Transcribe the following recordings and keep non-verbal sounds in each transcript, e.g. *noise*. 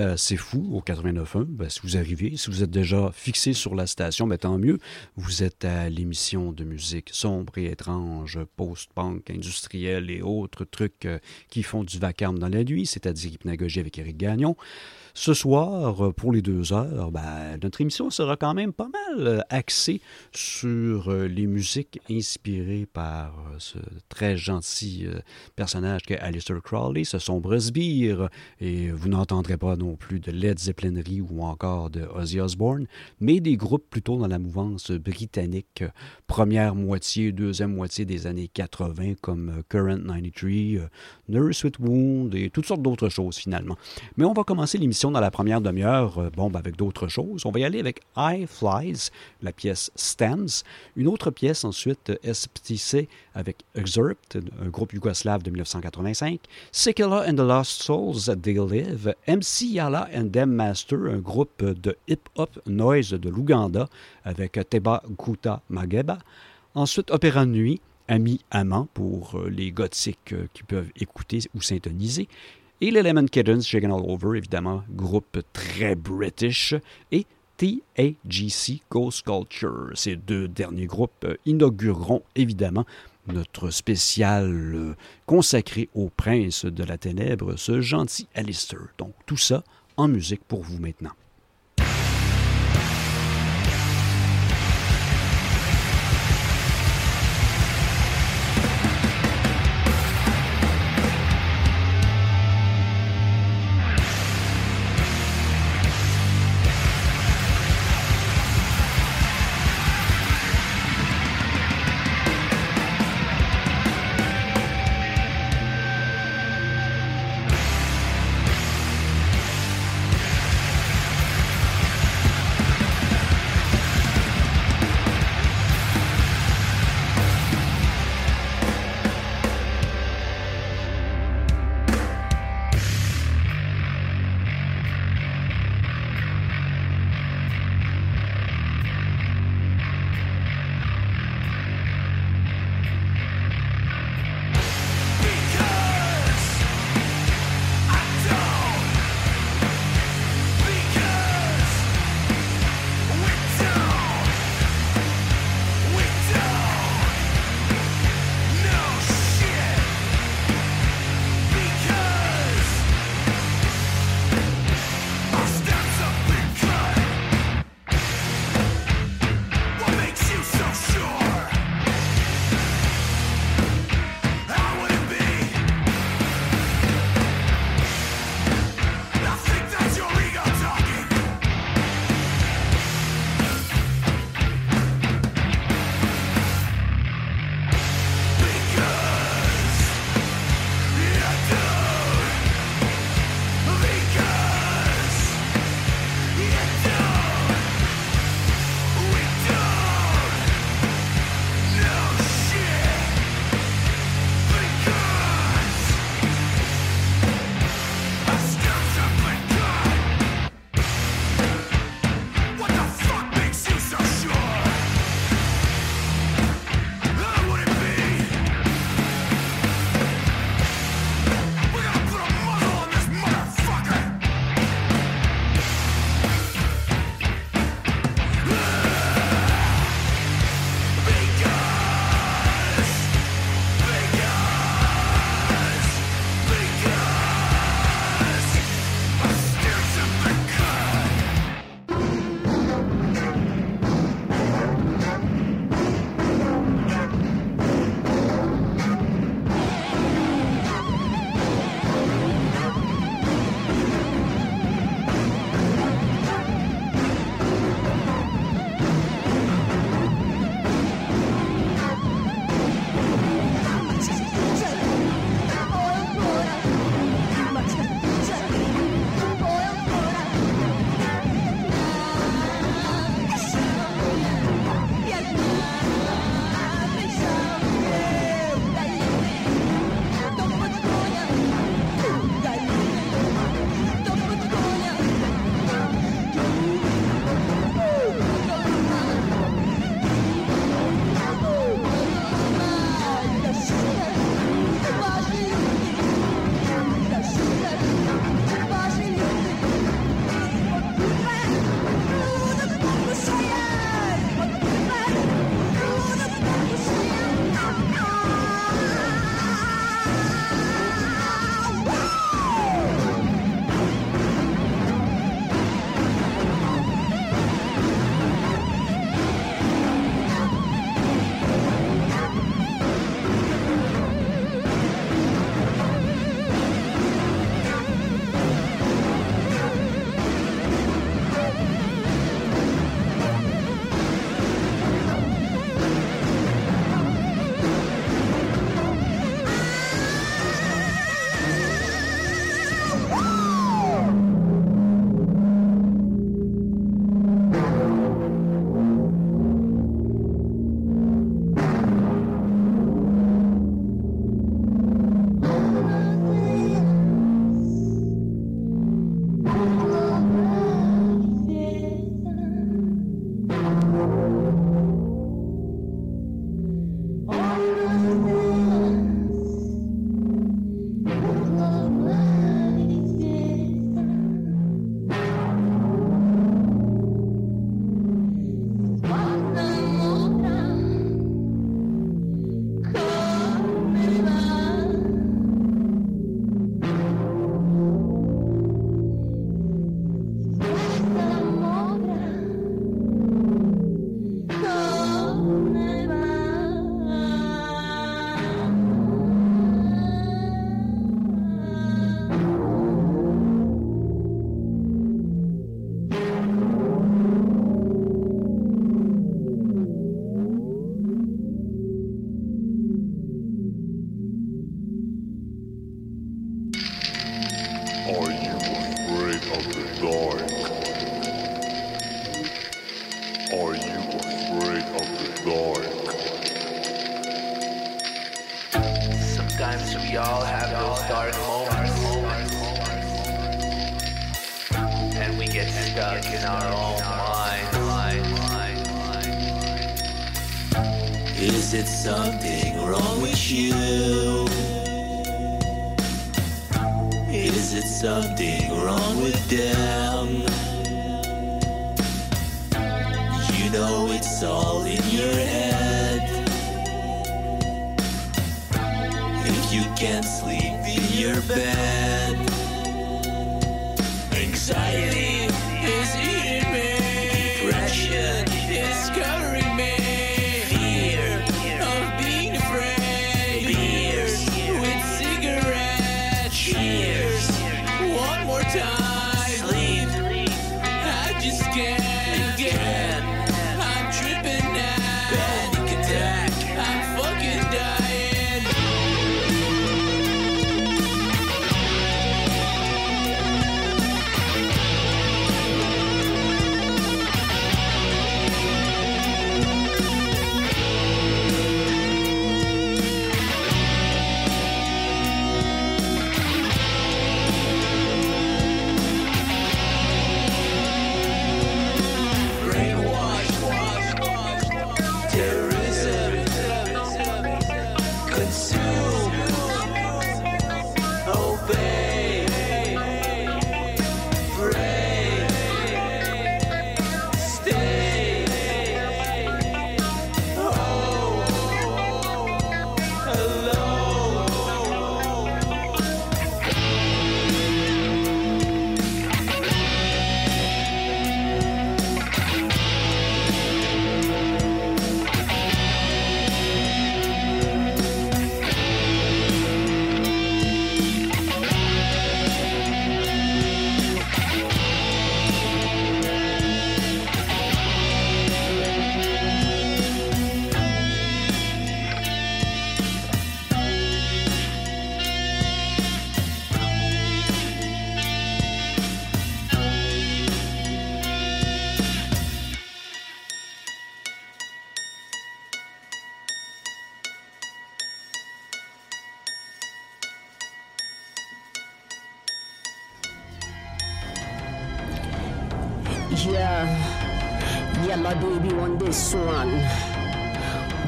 à C'est Fou au 89.1. Ben, si vous arrivez, si vous êtes déjà fixé sur la station, ben, tant mieux. Vous êtes à l'émission de musique sombre et étrange, post-punk, industrielle et autres trucs euh, qui font du vacarme dans la nuit, c'est-à-dire hypnagogie avec Eric Gagnon. Ce soir, euh, pour les deux heures, ben, notre émission sera quand même pas mal euh, axée sur euh, les musiques inspirées par ce très gentil personnage qu'est Alistair Crowley, ce sombre sbire, et vous n'entendrez pas non plus de Led Zeppelinry ou encore de Ozzy Osbourne, mais des groupes plutôt dans la mouvance britannique, première moitié, deuxième moitié des années 80, comme Current 93, Nurse with Wound et toutes sortes d'autres choses finalement. Mais on va commencer l'émission dans la première demi-heure, euh, bon, ben, avec d'autres choses. On va y aller avec High Flies, la pièce Stands. Une autre pièce ensuite, SPTC avec Excerpt, un groupe yougoslave de 1985. Sekela and the Lost Souls, They Live. MC Yala and Dem Master, un groupe de hip-hop noise de l'Ouganda avec Teba Kuta Mageba. Ensuite, Opéra Nuit, Ami Amant pour euh, les gothiques euh, qui peuvent écouter ou syntoniser. Et les Lemon Kittens, Shaken All Over, évidemment, groupe très british. Et TAGC Ghost Culture. Ces deux derniers groupes euh, inaugureront évidemment notre spécial euh, consacré au prince de la ténèbre, ce gentil Alistair. Donc tout ça en musique pour vous maintenant.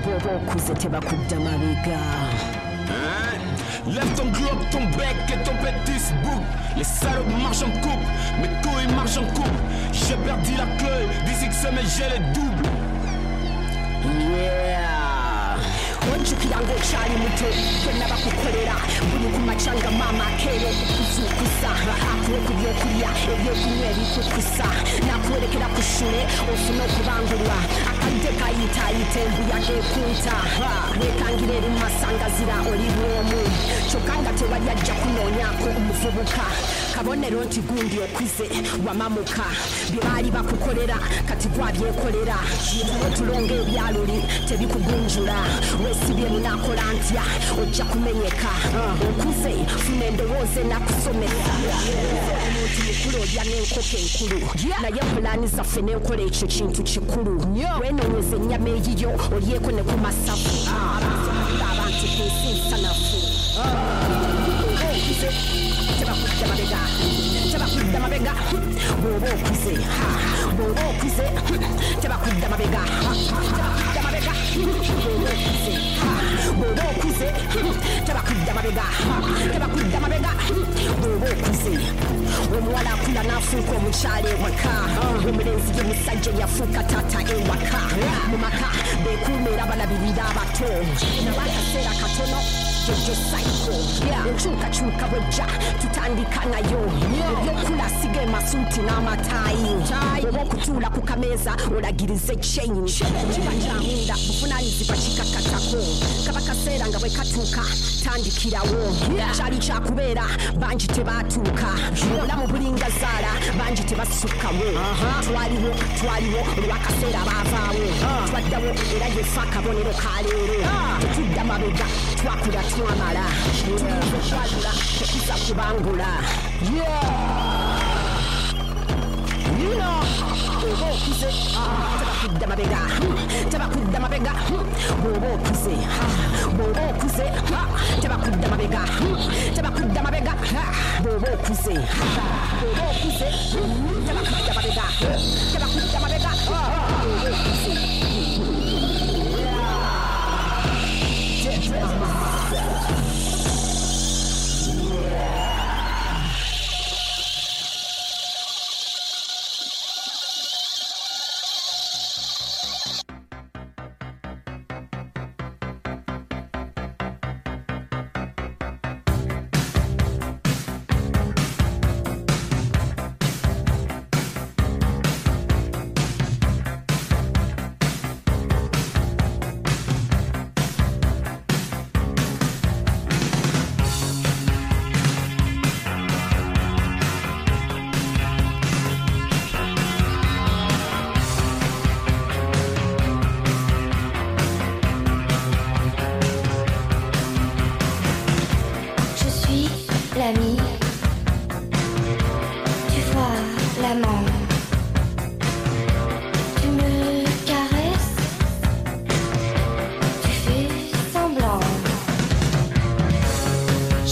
Bwoba okuze tebakudda mabega Lève ton globe, ton bec et ton petit bouc. Les salopes marchent en couple, mes couilles marchent en couple. J'ai perdu la clé, d'ici que mais j'ai les doubles. yeah ojjukira ng'okyali muto byonna bakukolera buli ku macanga maama akeera okukuzuukusa akuwe ku byokulya ebyokunywa ebikukusa nakuwerekera ku ssule ofune okubangulwa akadde kayitaayita embuyaga ekunta weekangira eri mumasangazira oli bwomu kyokka nga tewali ajja kunoonyaako omuvubuka kabonero nti gundi okuze wamamuka bye baali bakukolera kati gwabyekolera otulonga ebyaluli tebikugunjula. Weesibye munakola ntya? Ojja kumenyeka. Okuze funa endowooza enakusomesa. Omuntu mukulu olya n'enkoko enkulu. Naye pulaani zaffe n'enkola ekyo kintu kikulu. Wenoonyeza ennyama eyiyo olyeko ne ku masafu. Abasomalira abantu ku nsi nsanafu tebakudda mabega. Bw'oba okuze ha, bw'oba okuze tebakudda mabega. Ha, tebakudda mabega. Bw'oba okuze ha, bw'oba okuze tebakudda mabega. Ha, tebakudda mabega. Bw'oba okuze omuwala akula n'afuuka omukyala ewaka. Omulenzi ye musajja eyafuuka taata ewaka. Mu maka beekuumira balabirira abato. Naba akaseera katono jojo saiko enkyukakyuka bwejja tutandika nayo ebyokula siga emasuuti n'amataayi oba okutuula ku kameeza olagirize kyeyini kiba kyamunda buvunanyizibwa kikakatako kaba kaseera nga bwe katuuka tandikirawo kyali kyakubeera bangi tebaatuuka obulamu bulinga zaala bangi tebasukkawo twaliwo twaliwo olwakaseera baavaawo twaddawo era yefe akabonero kaleero tetudda mabega twakula Kuamara Yeah, Shalula Kisa Kubangula Yeah Yeah Bobo kise Taba kudama bega Taba kudama bega Bobo kise Bobo kise Taba kudama bega Taba kudama bega Bobo kise Bobo kise Taba kudama bega Taba kudama bega Bobo kise Yeah Yeah.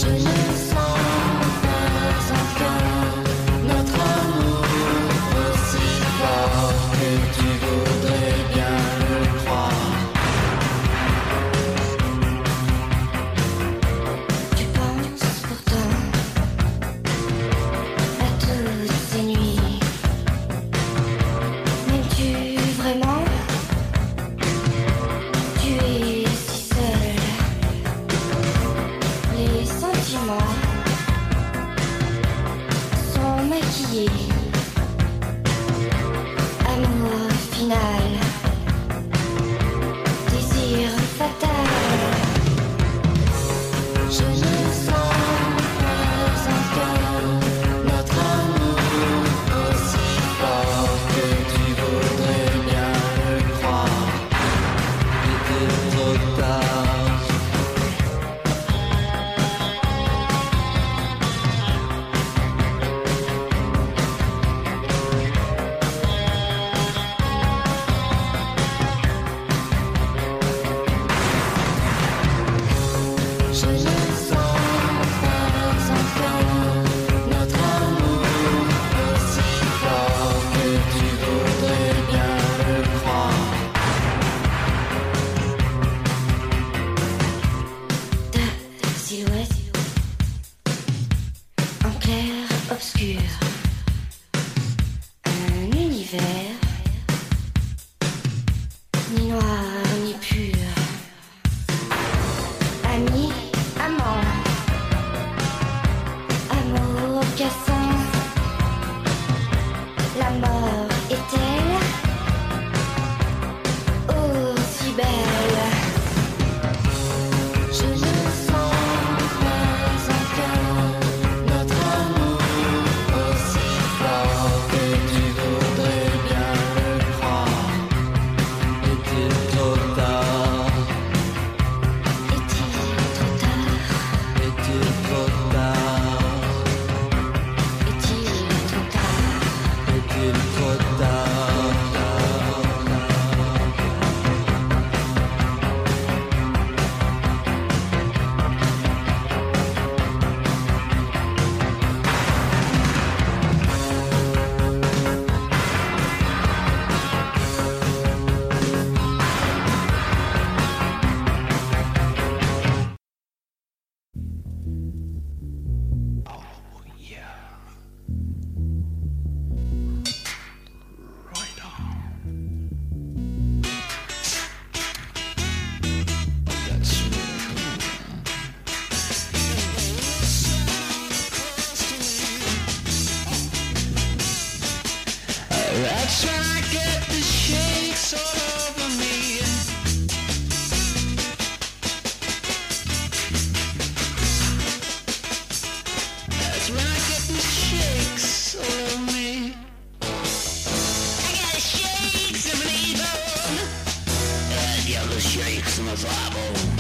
Je sais. seeks in the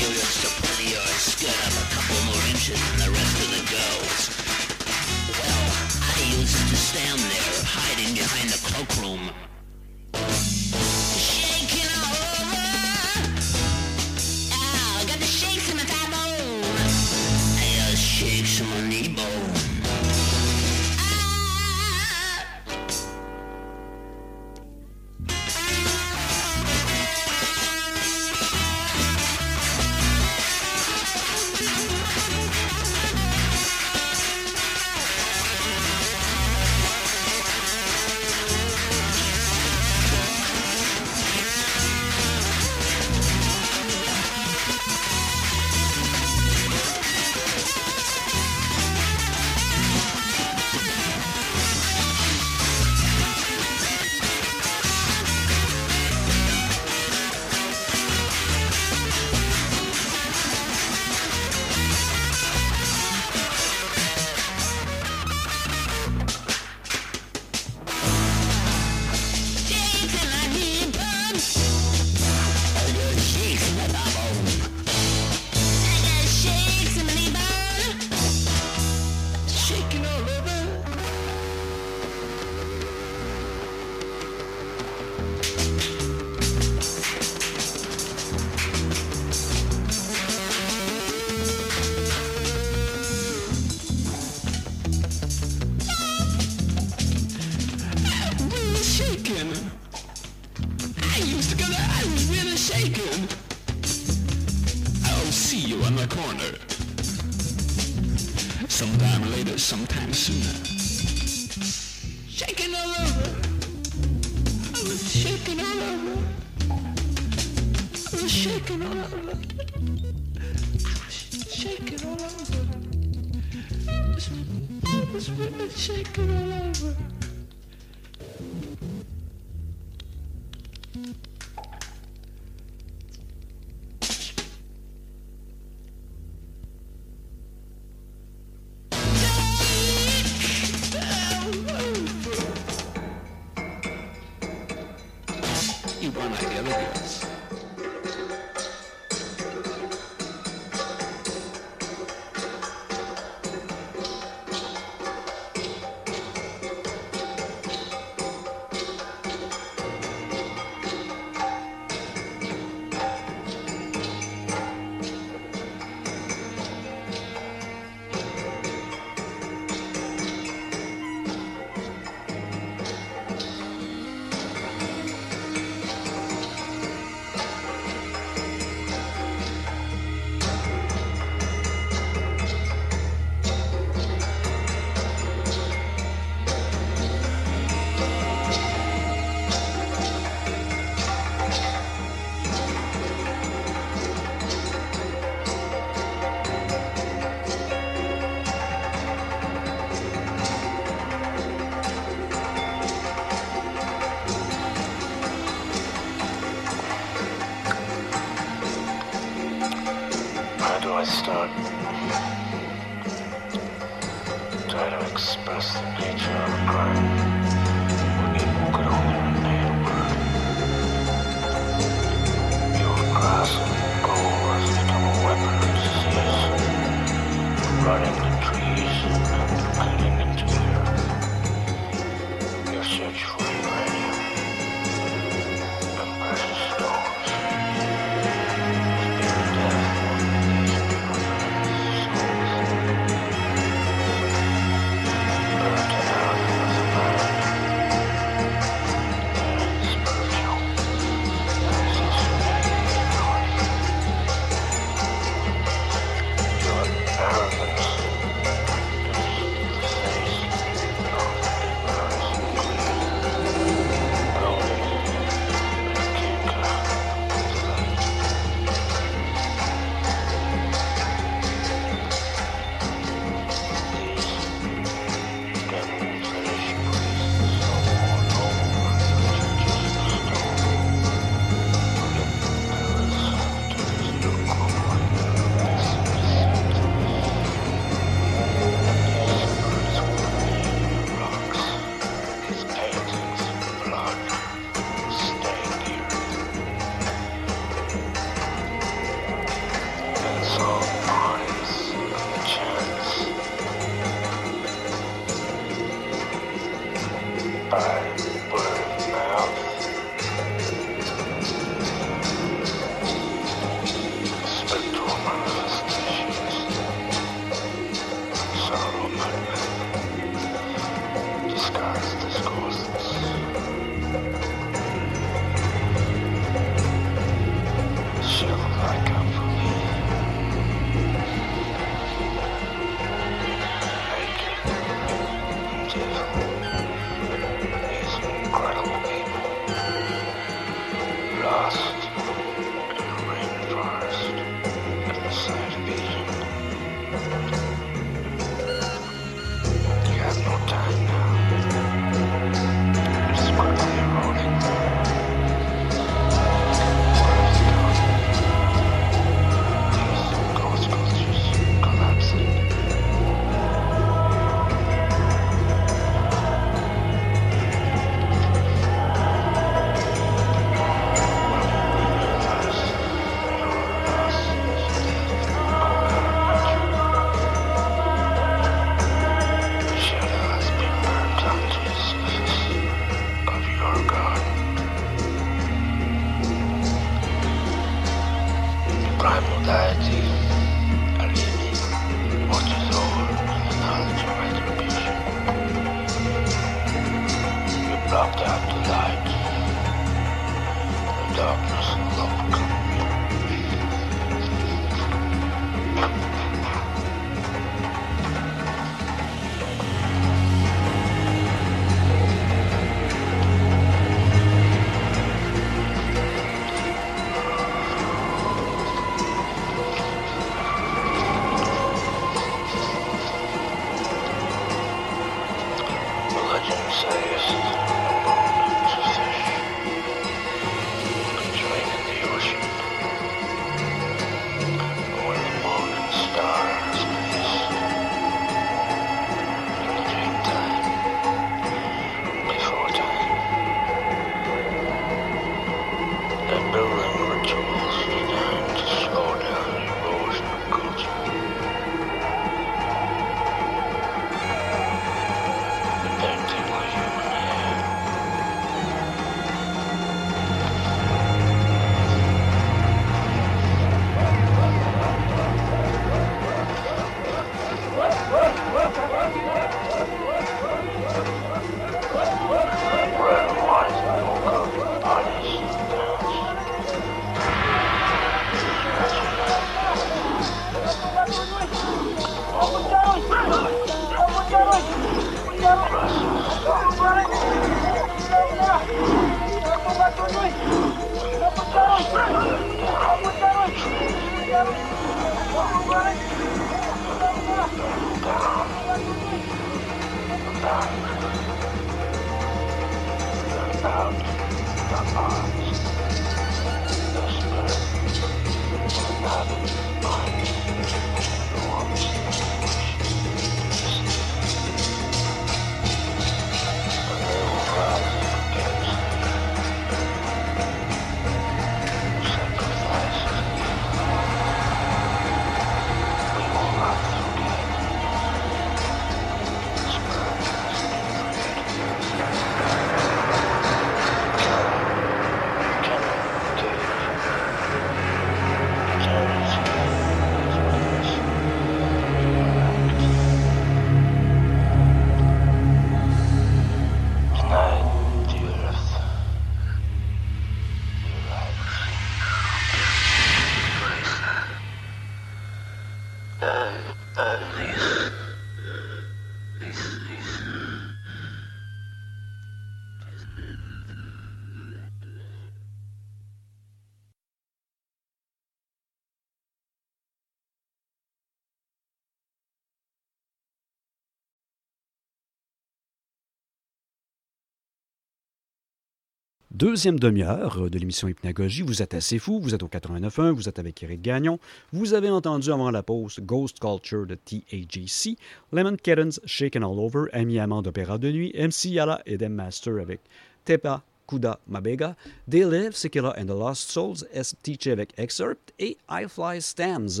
Deuxième demi-heure de l'émission Hypnagogie. Vous êtes assez fou, vous êtes au 89.1, vous êtes avec Eric Gagnon. Vous avez entendu avant la pause Ghost Culture de TAGC, Lemon Kittens, Shaken All Over, Amy Amand d'Opéra de Nuit, MC Yala et Dem Master avec Tepa Kuda Mabega, They Live, Sekira and the Lost Souls, S. Avec Excerpt et I Fly Stands.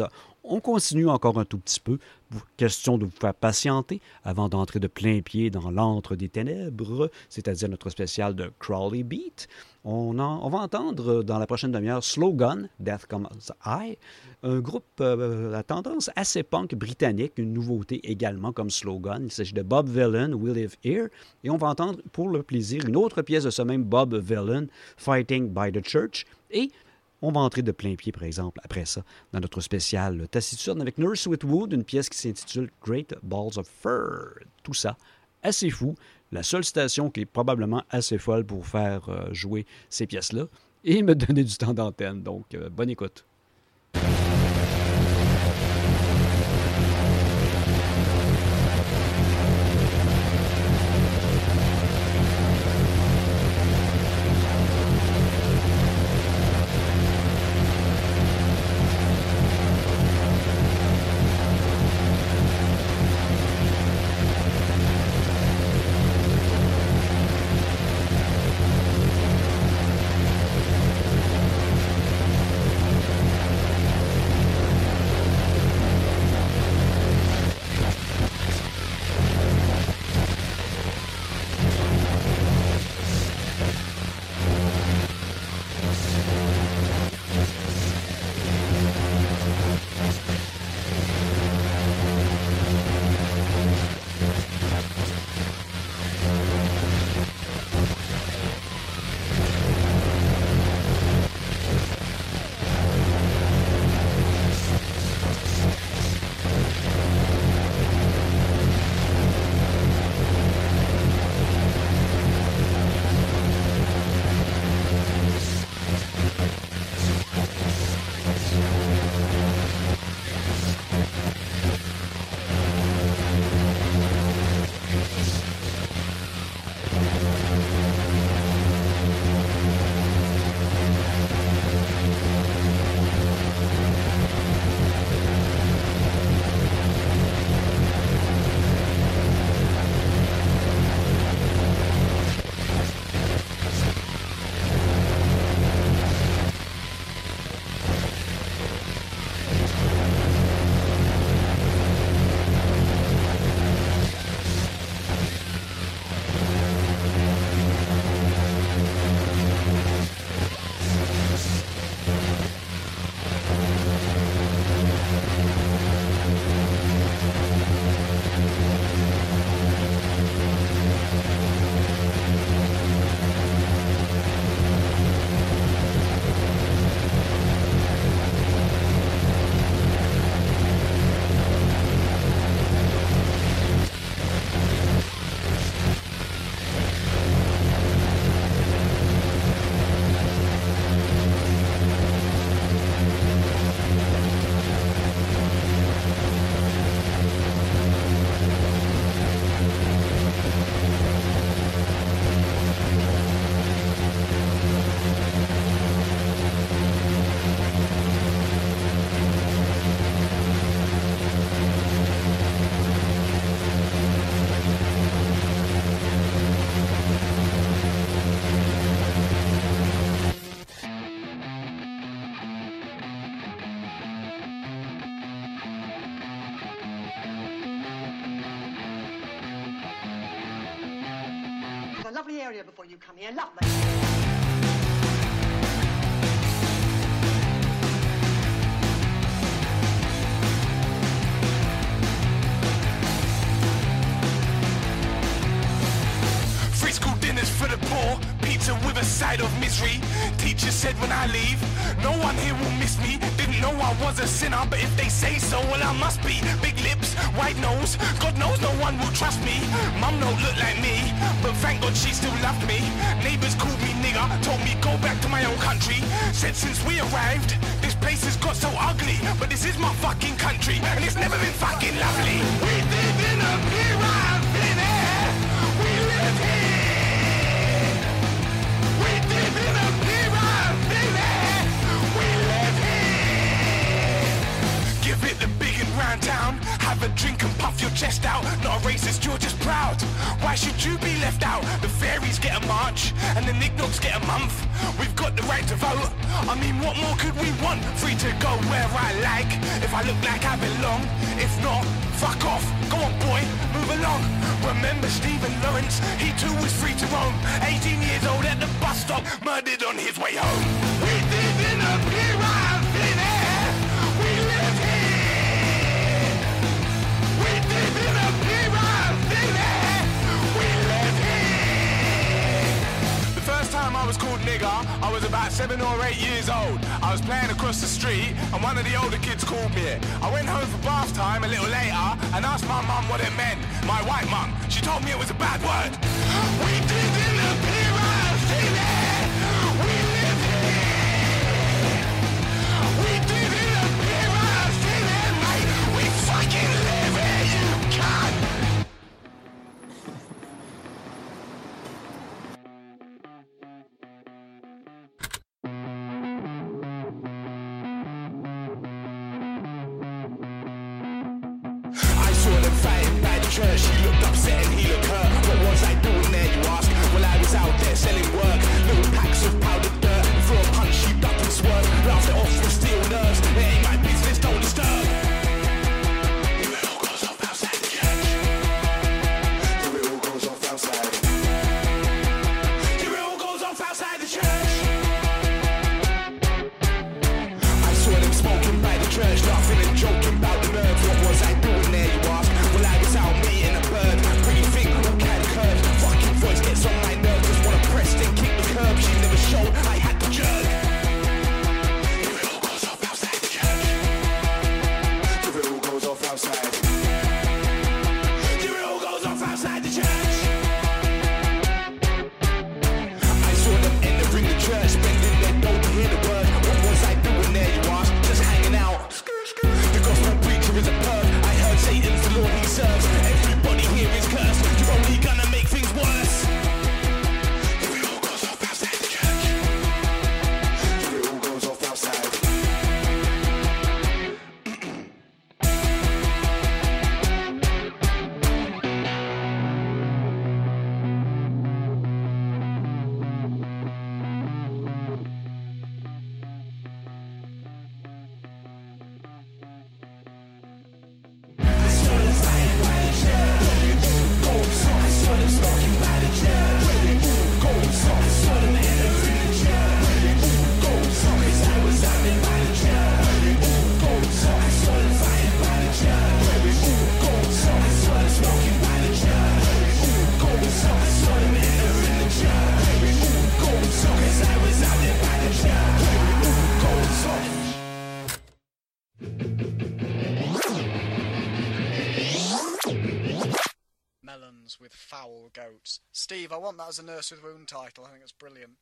On continue encore un tout petit peu. Question de vous faire patienter avant d'entrer de plein pied dans l'antre des ténèbres, c'est-à-dire notre spécial de Crawley Beat. On, va entendre dans la prochaine demi-heure Slogan, Death Comes I, un groupe euh, à tendance assez punk britannique, une nouveauté également comme slogan. Il s'agit de Bob Villain, We Live Here. Et on va entendre pour le plaisir une autre pièce de ce même Bob Villain, Fighting by the Church. Et on va entrer de plein pied, par exemple, après ça, dans notre spécial Taciturne avec Nurse Wood, une pièce qui s'intitule Great Balls of Fur. Tout ça, assez fou. La seule station qui est probablement assez folle pour faire euh, jouer ces pièces-là et me *laughs* donner du temps d'antenne. Donc, euh, bonne écoute. Area before you come here. Lovely. Free school dinners for the poor, pizza with a side of misery. Teacher said when I leave, no one here will miss me. Didn't know I was a sinner, but if they say so, well I must be. Big lips, white nose, God knows no one will trust me. Mum don't look like me, but thank God she still loved me. Neighbors called me nigger, told me go back to my own country. Said since we arrived, this place has got so ugly, but this is my fucking country, and it's never been fucking lovely. We live in a pyramid. Town. Have a drink and puff your chest out. Not a racist, you're just proud. Why should you be left out? The fairies get a march and the knickknacks get a month. We've got the right to vote. I mean, what more could we want? Free to go where I like. If I look like I belong. If not, fuck off. Go on, boy, move along. Remember Stephen Lawrence? He too was free to roam. 18 years old at the bus stop, murdered on his way home. Was called nigger, I was about seven or eight years old. I was playing across the street, and one of the older kids called me. I went home for bath time a little later and asked my mum what it meant. My white mum, she told me it was a bad word. *gasps* We live want that as a Nurse with Wound title. I think it's brilliant.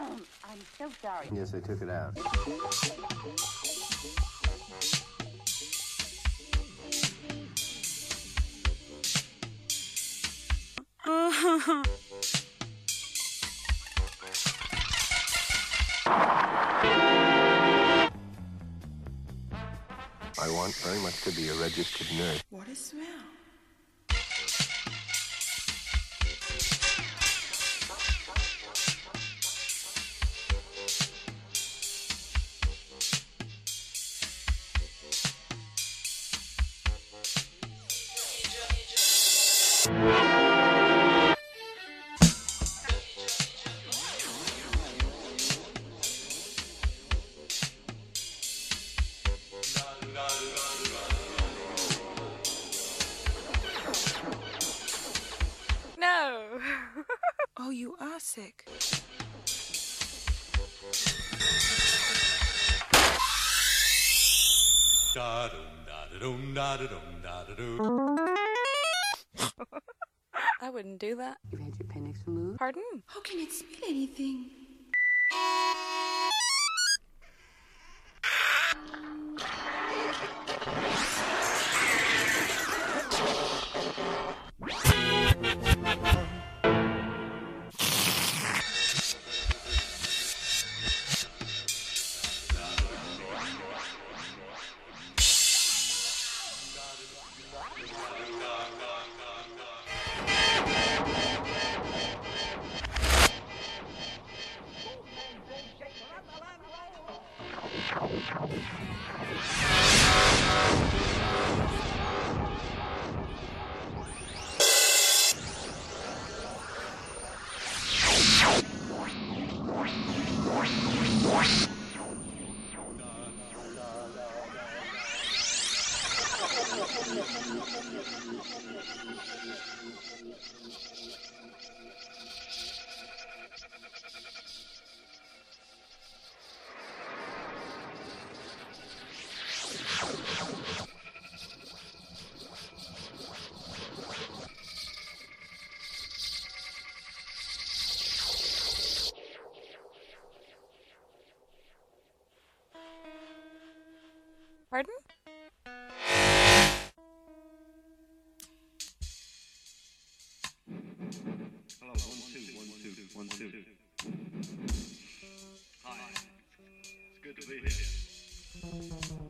I'm so sorry. Yes, they took it out. I want very much to be a registered nurse. What a smell? Oh, you are sick. I wouldn't do that. You've had your appendix removed? Pardon? How can it smell anything? Hello, one, two, one, two, one, two. Hi. It's good to be here.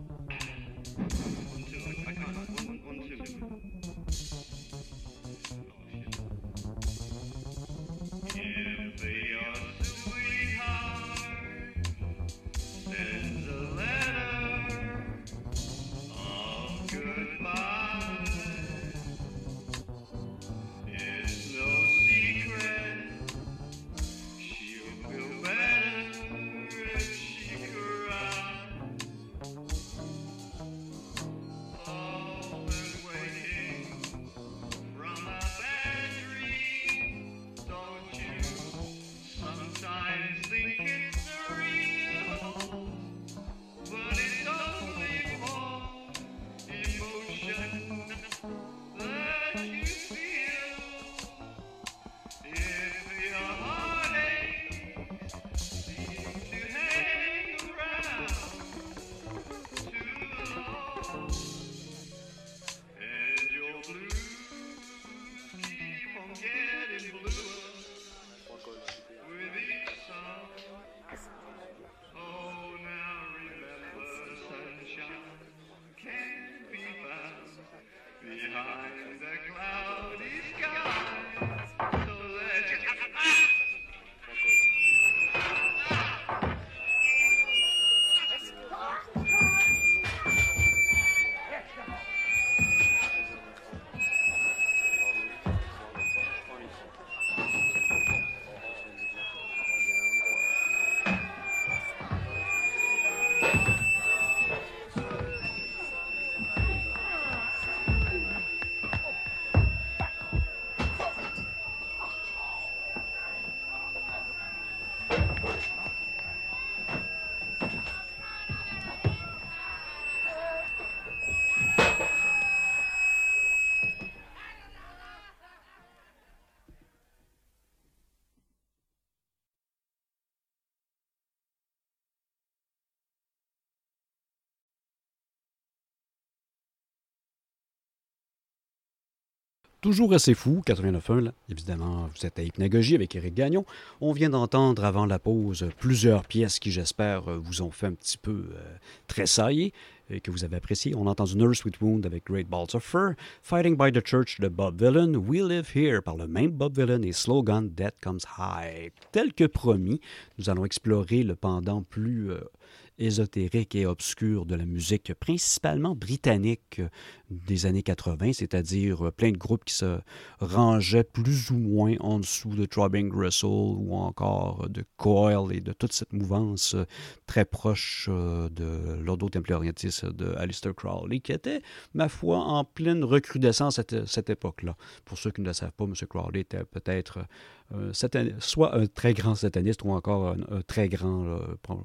Toujours assez fou, 89.1, là. évidemment, vous êtes à Hypnagogie avec Éric Gagnon. On vient d'entendre avant la pause plusieurs pièces qui, j'espère, vous ont fait un petit peu euh, tressailler et que vous avez apprécié. On a entendu Nurse with Wound avec Great Balls of Fur, Fighting by the Church de Bob Villain, We Live Here par le même Bob Villain et Slogan Death Comes High. Tel que promis, nous allons explorer le pendant plus euh, ésotérique et obscur de la musique, principalement britannique des années 80, c'est-à-dire plein de groupes qui se rangeaient plus ou moins en dessous de Throbbing Gristle ou encore de Coil et de toute cette mouvance très proche euh, de l'Ordo Templariensis de Aleister Crowley, qui était, ma foi, en pleine recrudescence à cette, cette époque-là. Pour ceux qui ne le savent pas, M. Crowley était peut-être euh, soit un très grand sataniste ou encore un, très grand euh,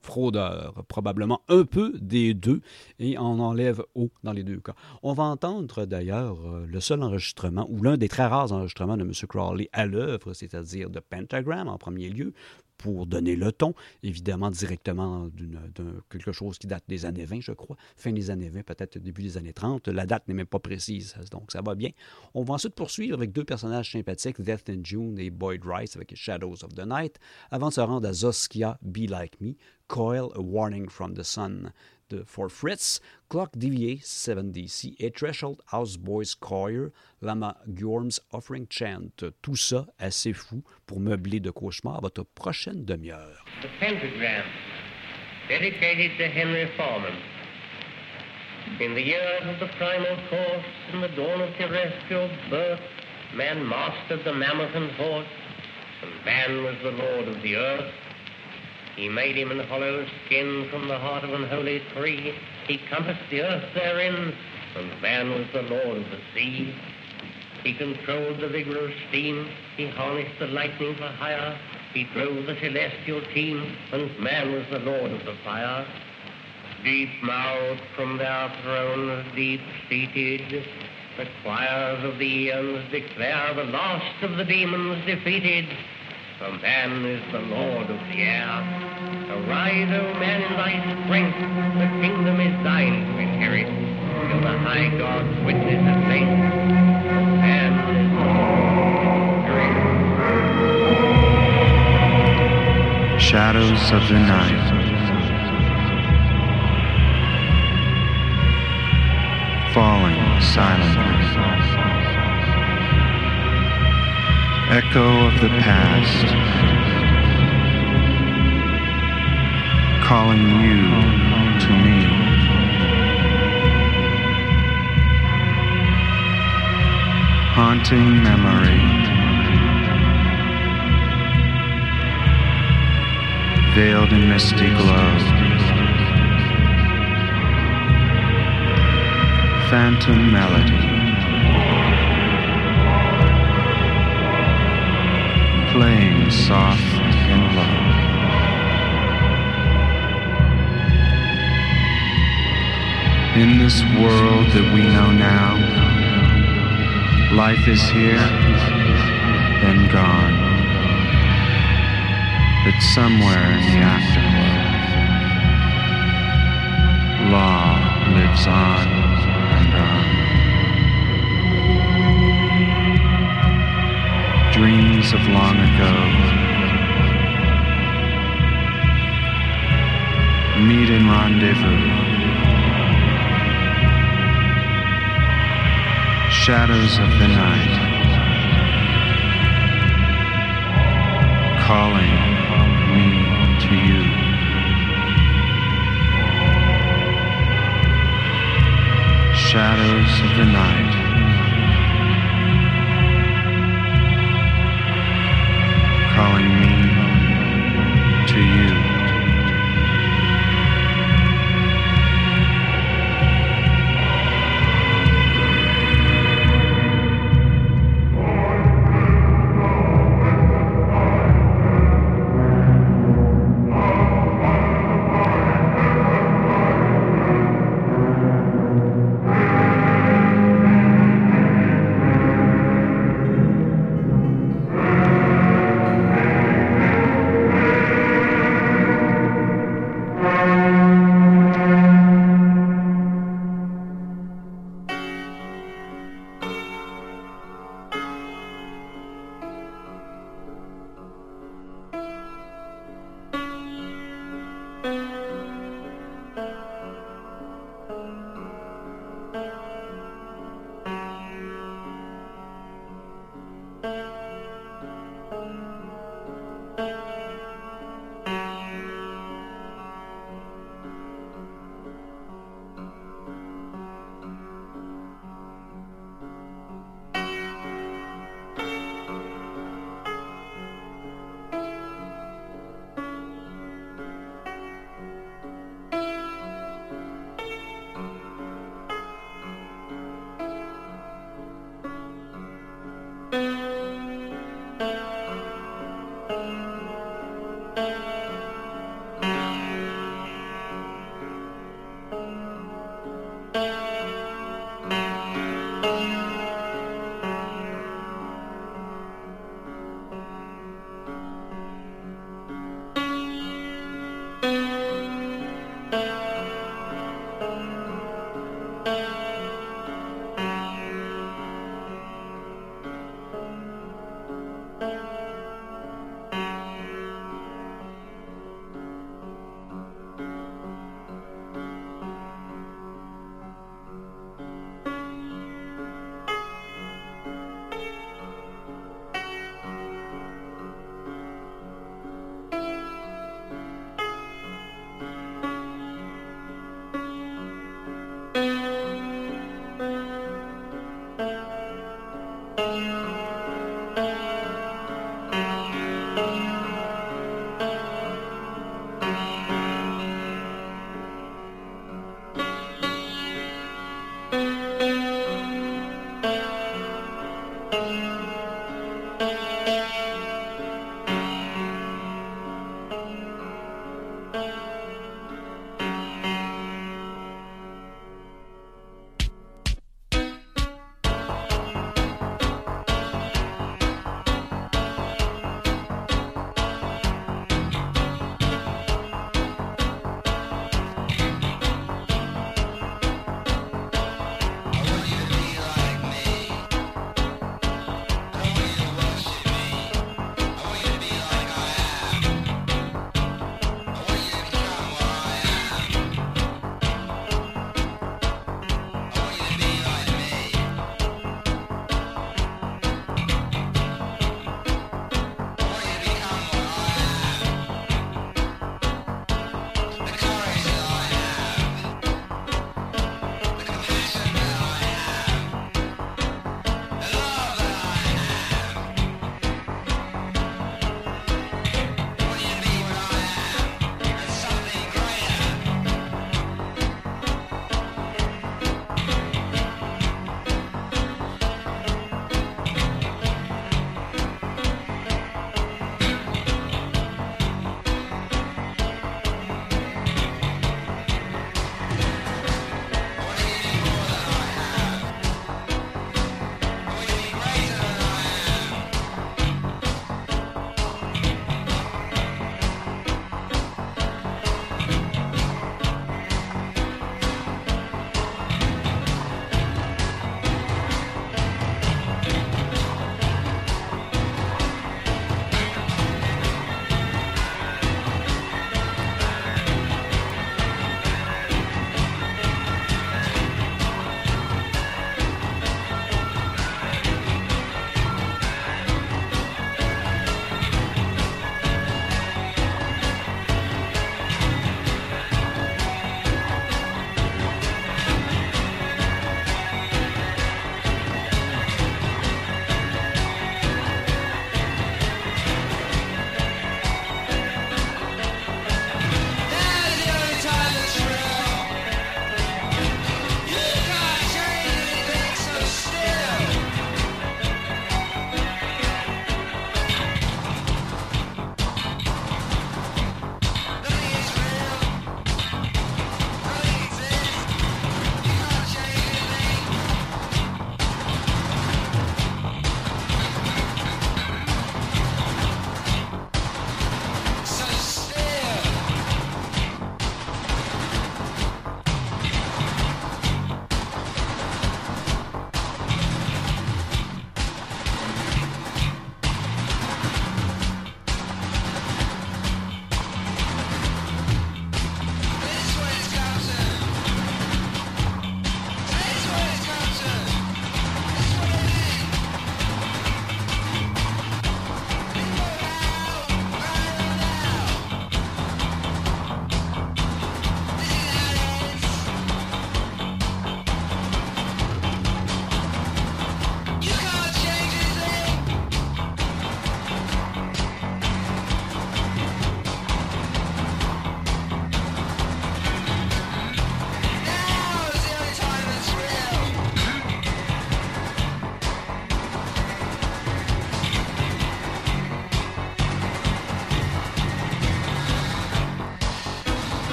fraudeur, probablement un peu des deux, et on enlève haut dans les deux cas. On va entendre d'ailleurs euh, le seul enregistrement, ou l'un des très rares enregistrements de M. Crowley à l'œuvre, c'est-à-dire de Pentagram en premier lieu, pour donner le ton, évidemment directement d'un quelque chose qui date des années 20, je crois, fin des années 20, peut-être début des années 30. La date n'est même pas précise, donc ça va bien. On va ensuite poursuivre avec deux personnages sympathiques, Death in June et Boyd Rice avec Shadows of the Night, avant de se rendre à Zoskia, Be Like Me, Coil, A Warning from the Sun de For Fritz, Clock DVA 7DC et Threshold Houseboys Choir, Lama Gorm's Offering Chant. Tout ça assez fou pour meubler de cauchemar votre prochaine demi-heure. The pentagram, dedicated to Henry Foreman. In the years of the primal course, in the dawn of terrestrial birth, man mastered the mammoth and horse, and man was the lord of the earth. He made him an hollow skin from the heart of an holy tree. He compassed the earth therein, and man was the lord of the sea. He controlled the vigor of steam. He harnessed the lightning for hire. He drove the celestial team, and man was the lord of the fire. Deep mouthed from their thrones, deep seated, the choirs of the eons declare the last of the demons defeated. For man is the lord of the air. Arise, O man, in thy strength. The kingdom is thine to inherit. Till the high gods witness at is the Shadows of the night. Falling silently. Echo of the past. Calling you to me. Haunting memory. veiled in misty glow. Phantom melody. Playing soft and low. In this world that we know now, life is here, then gone but somewhere in the afterworld, law lives on Dreams of long ago meet in rendezvous. Shadows of the night calling me to you. Shadows of the night. Calling me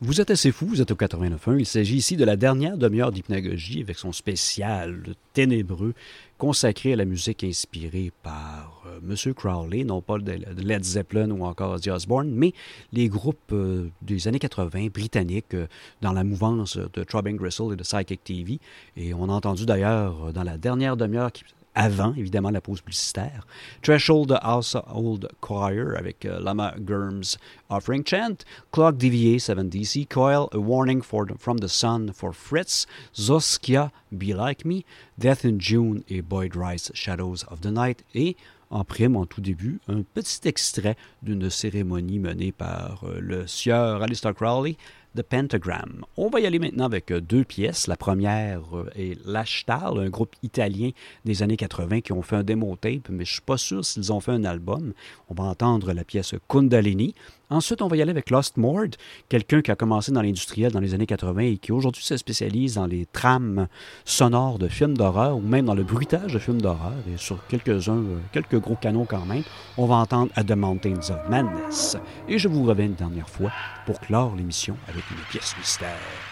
Vous êtes assez fou, vous êtes au 89.1. Il s'agit ici de la dernière demi-heure d'hypnagogie avec son spécial ténébreux consacré à la musique inspirée par euh, M. Crowley, non pas de, Led Zeppelin ou encore Ozzy Osbourne, mais les groupes euh, des années 80 britanniques euh, dans la mouvance de Throbbing Gristle et de Psychic TV. Et on a entendu d'ailleurs dans la dernière demi-heure avant, évidemment, la pause publicitaire. Threshold Household Choir avec euh, Lama Gurm's Offering. Chant, Clock DVA 7DC, Coil, A Warning from the Sun for Fritz, Zoskia, Be Like Me, Death in June et Boyd Rice, Shadows of the Night, et en prime, en tout début, un petit extrait d'une cérémonie menée par euh, le sieur Alistair Crowley, The Pentagram. On va y aller maintenant avec euh, deux pièces. La première euh, est Lashtal, un groupe italien des années 80 qui ont fait un démo tape, mais je suis pas sûr s'ils ont fait un album. On va entendre la pièce Kundalini. Ensuite, on va y aller avec Lost Mord, quelqu'un qui a commencé dans l'industriel dans les années 80 et qui aujourd'hui se spécialise dans les trames sonores de films d'horreur ou même dans le bruitage de films d'horreur et sur quelques-uns, euh, quelques gros canons quand même. On va entendre At the Mountains of Madness. Et je vous reviens une dernière fois pour clore l'émission avec une pièce mystère.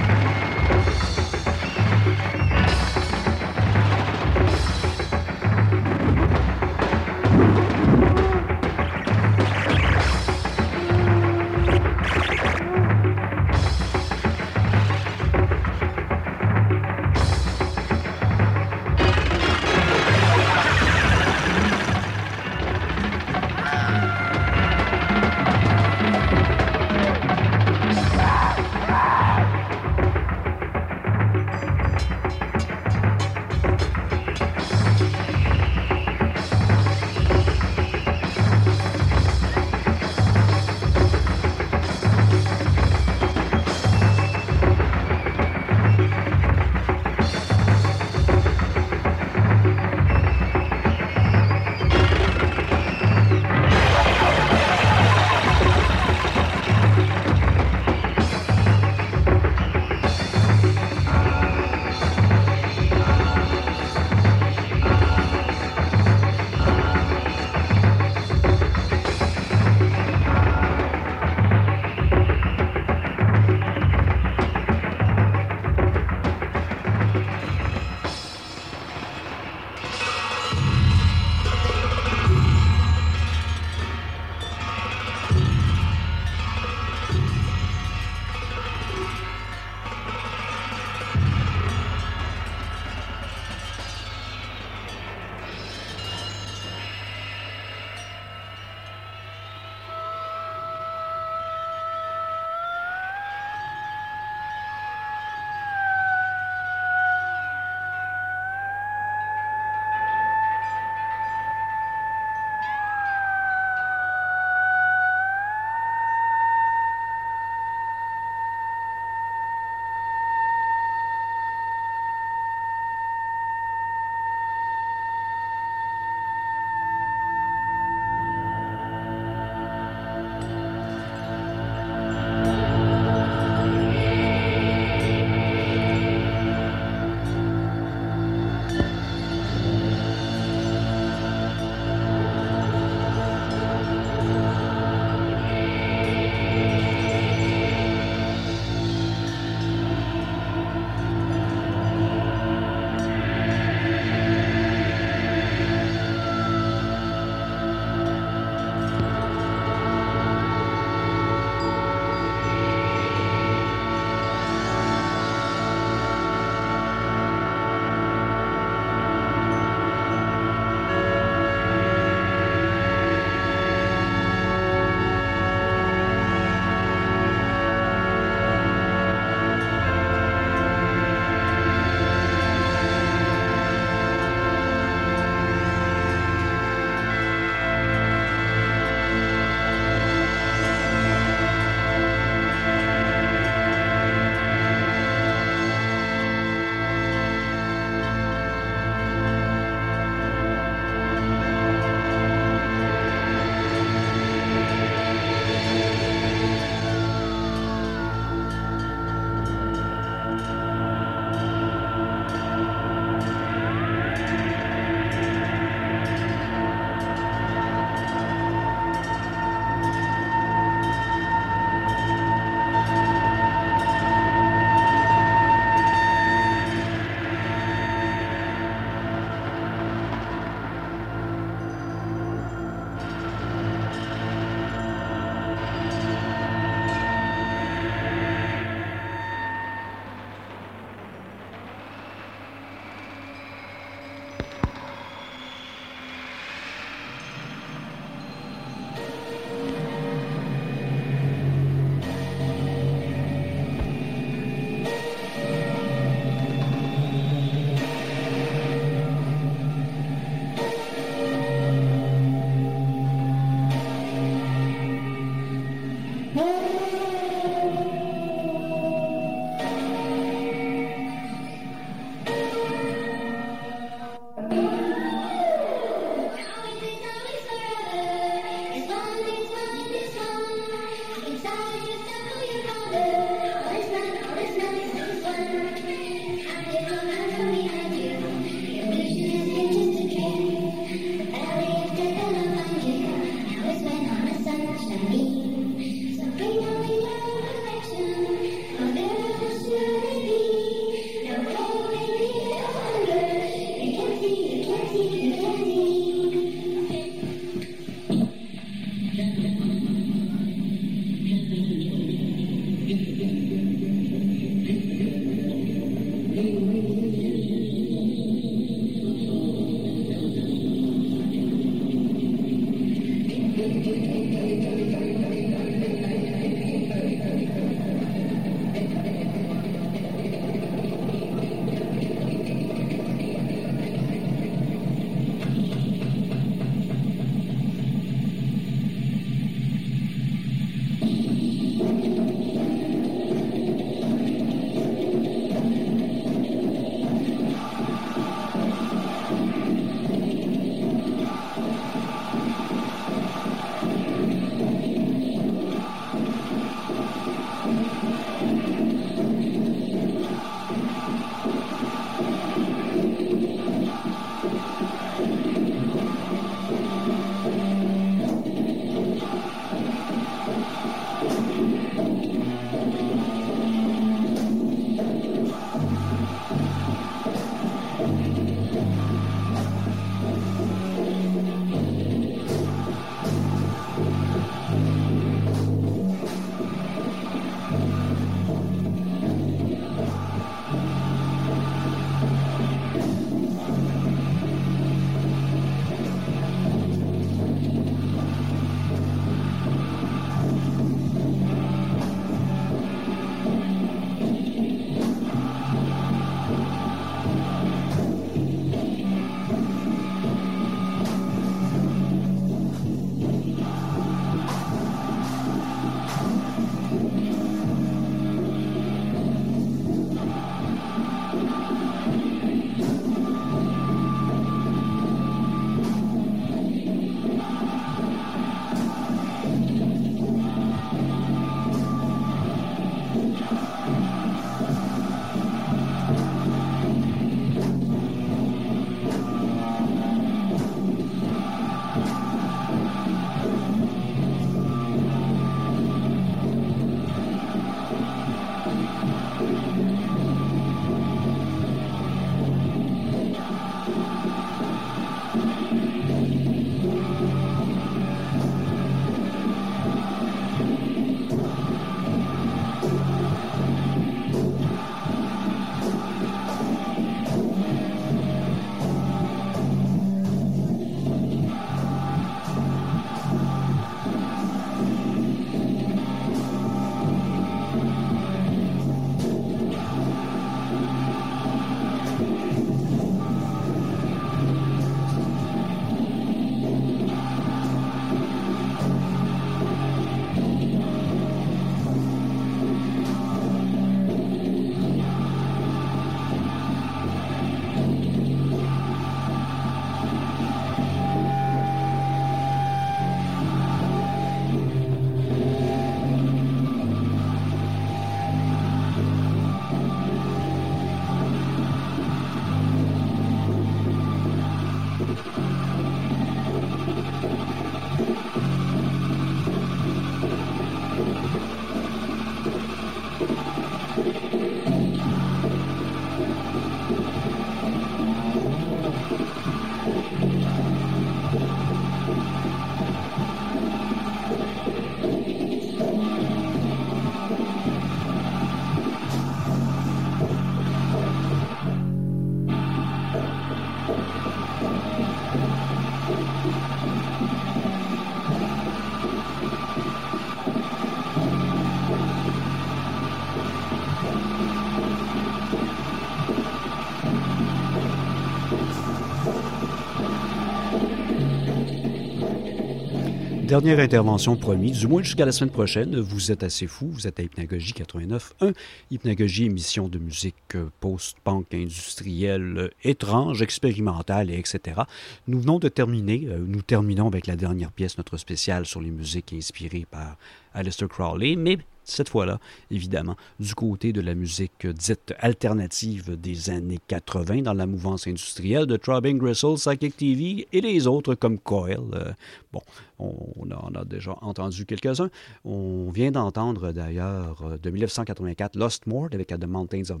Dernière intervention promise, du moins jusqu'à la semaine prochaine. Vous êtes assez fou, vous êtes à Hypnagogie 89.1. Hypnagogie, émission de musique euh, post-punk industrielle, euh, étrange, expérimentale, et etc. Nous venons de terminer, euh, nous terminons avec la dernière pièce, notre spéciale sur les musiques inspirées par Aleister Crowley, mais cette fois-là, évidemment, du côté de la musique dite alternative des années 80 dans la mouvance industrielle de Throbbing Gristle, Psychic TV et les autres comme Coil. Bon, on en a déjà entendu quelques-uns. On vient d'entendre d'ailleurs euh, de 1984 Lost Mort avec The Mountains of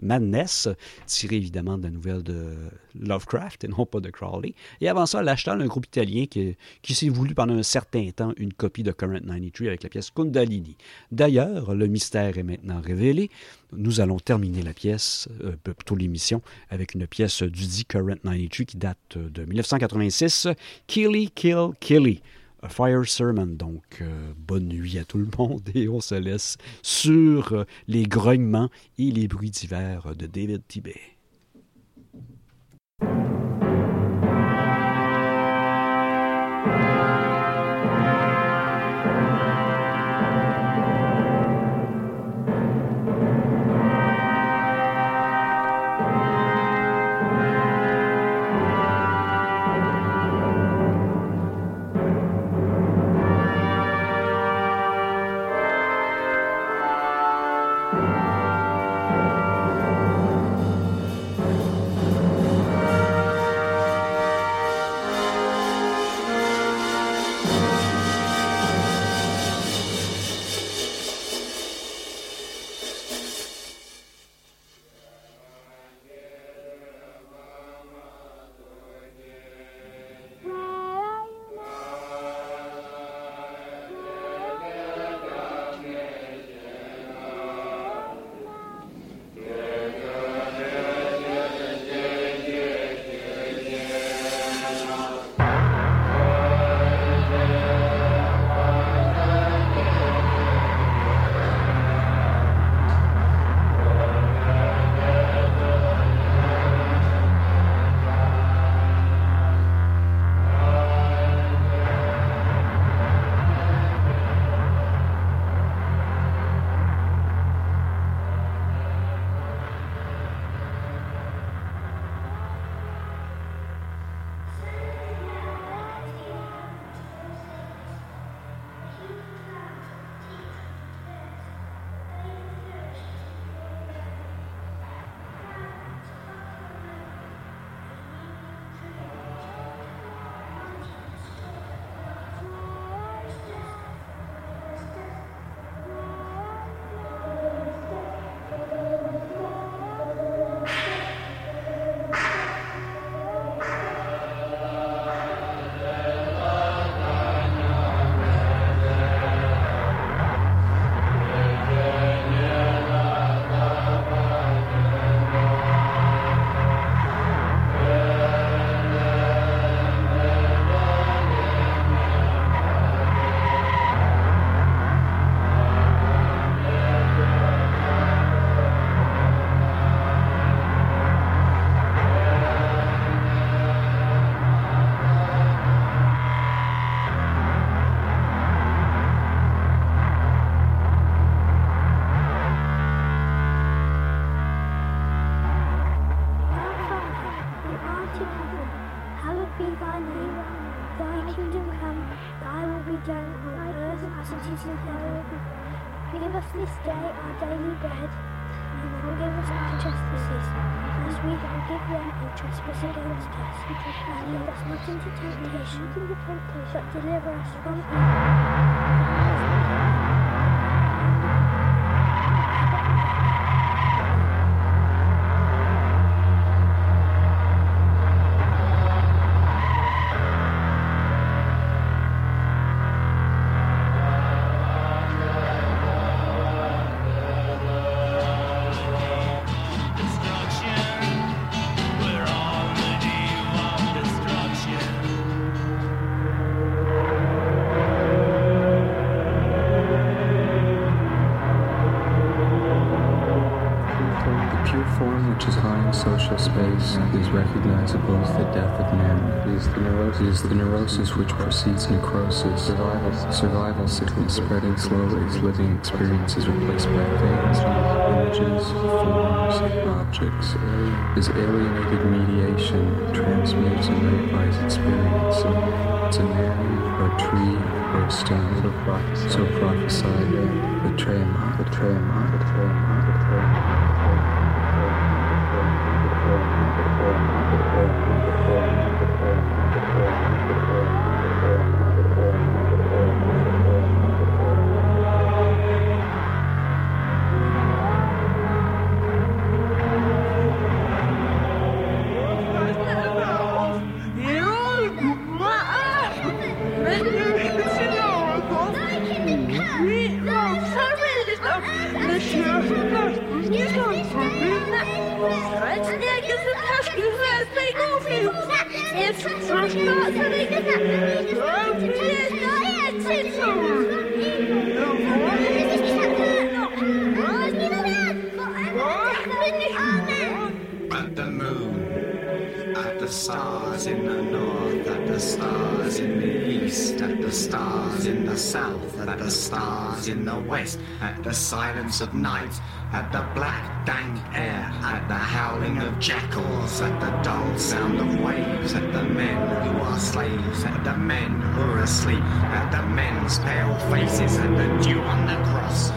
Madness, tiré évidemment de la nouvelle de Lovecraft et non pas de Crowley. Et avant ça, L'Achtal, un groupe italien qui, qui s'est voulu pendant un certain temps une copie de Current 93 avec la pièce Kundalini. D'ailleurs, le mystère est maintenant révélé. Nous allons terminer la pièce, euh, plutôt l'émission, avec une pièce du D Current 93 qui date euh, de 1986, Killy Kill Killy. A Fire Sermon. Donc, euh, bonne nuit à tout le monde et on se laisse sur les grognements et les bruits divers de David Tibet. the neurosis which precedes necrosis, survival, survival sickness spreading slowly as living experiences replaced by things, images, forms, objects, is alienated mediation transmutes and reifies experience. It's a man or a tree or a stone, so prophesied, betray trauma, betray trauma. in the west, at the silence of night, at the black, dank air, at the howling of jackals, at the dull sound of waves, at the men who are slaves, at the men who are asleep, at the men's pale faces, at the dew on the cross.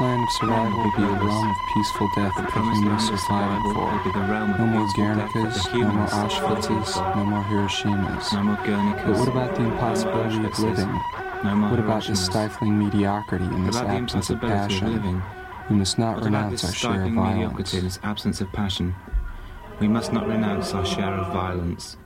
Land of survival will be a realm of peaceful death The that promised humans land of survive survival for. the realm no more Guernicas, no more Auschwitzes, no more Hiroshimas. No more Guernicas. But what about the impossibility of living? What about this stifling mediocrity and this absence of passion? We must not renounce our share of stifling violence. mediocrity, this absence of passion? We must not renounce our share of violence.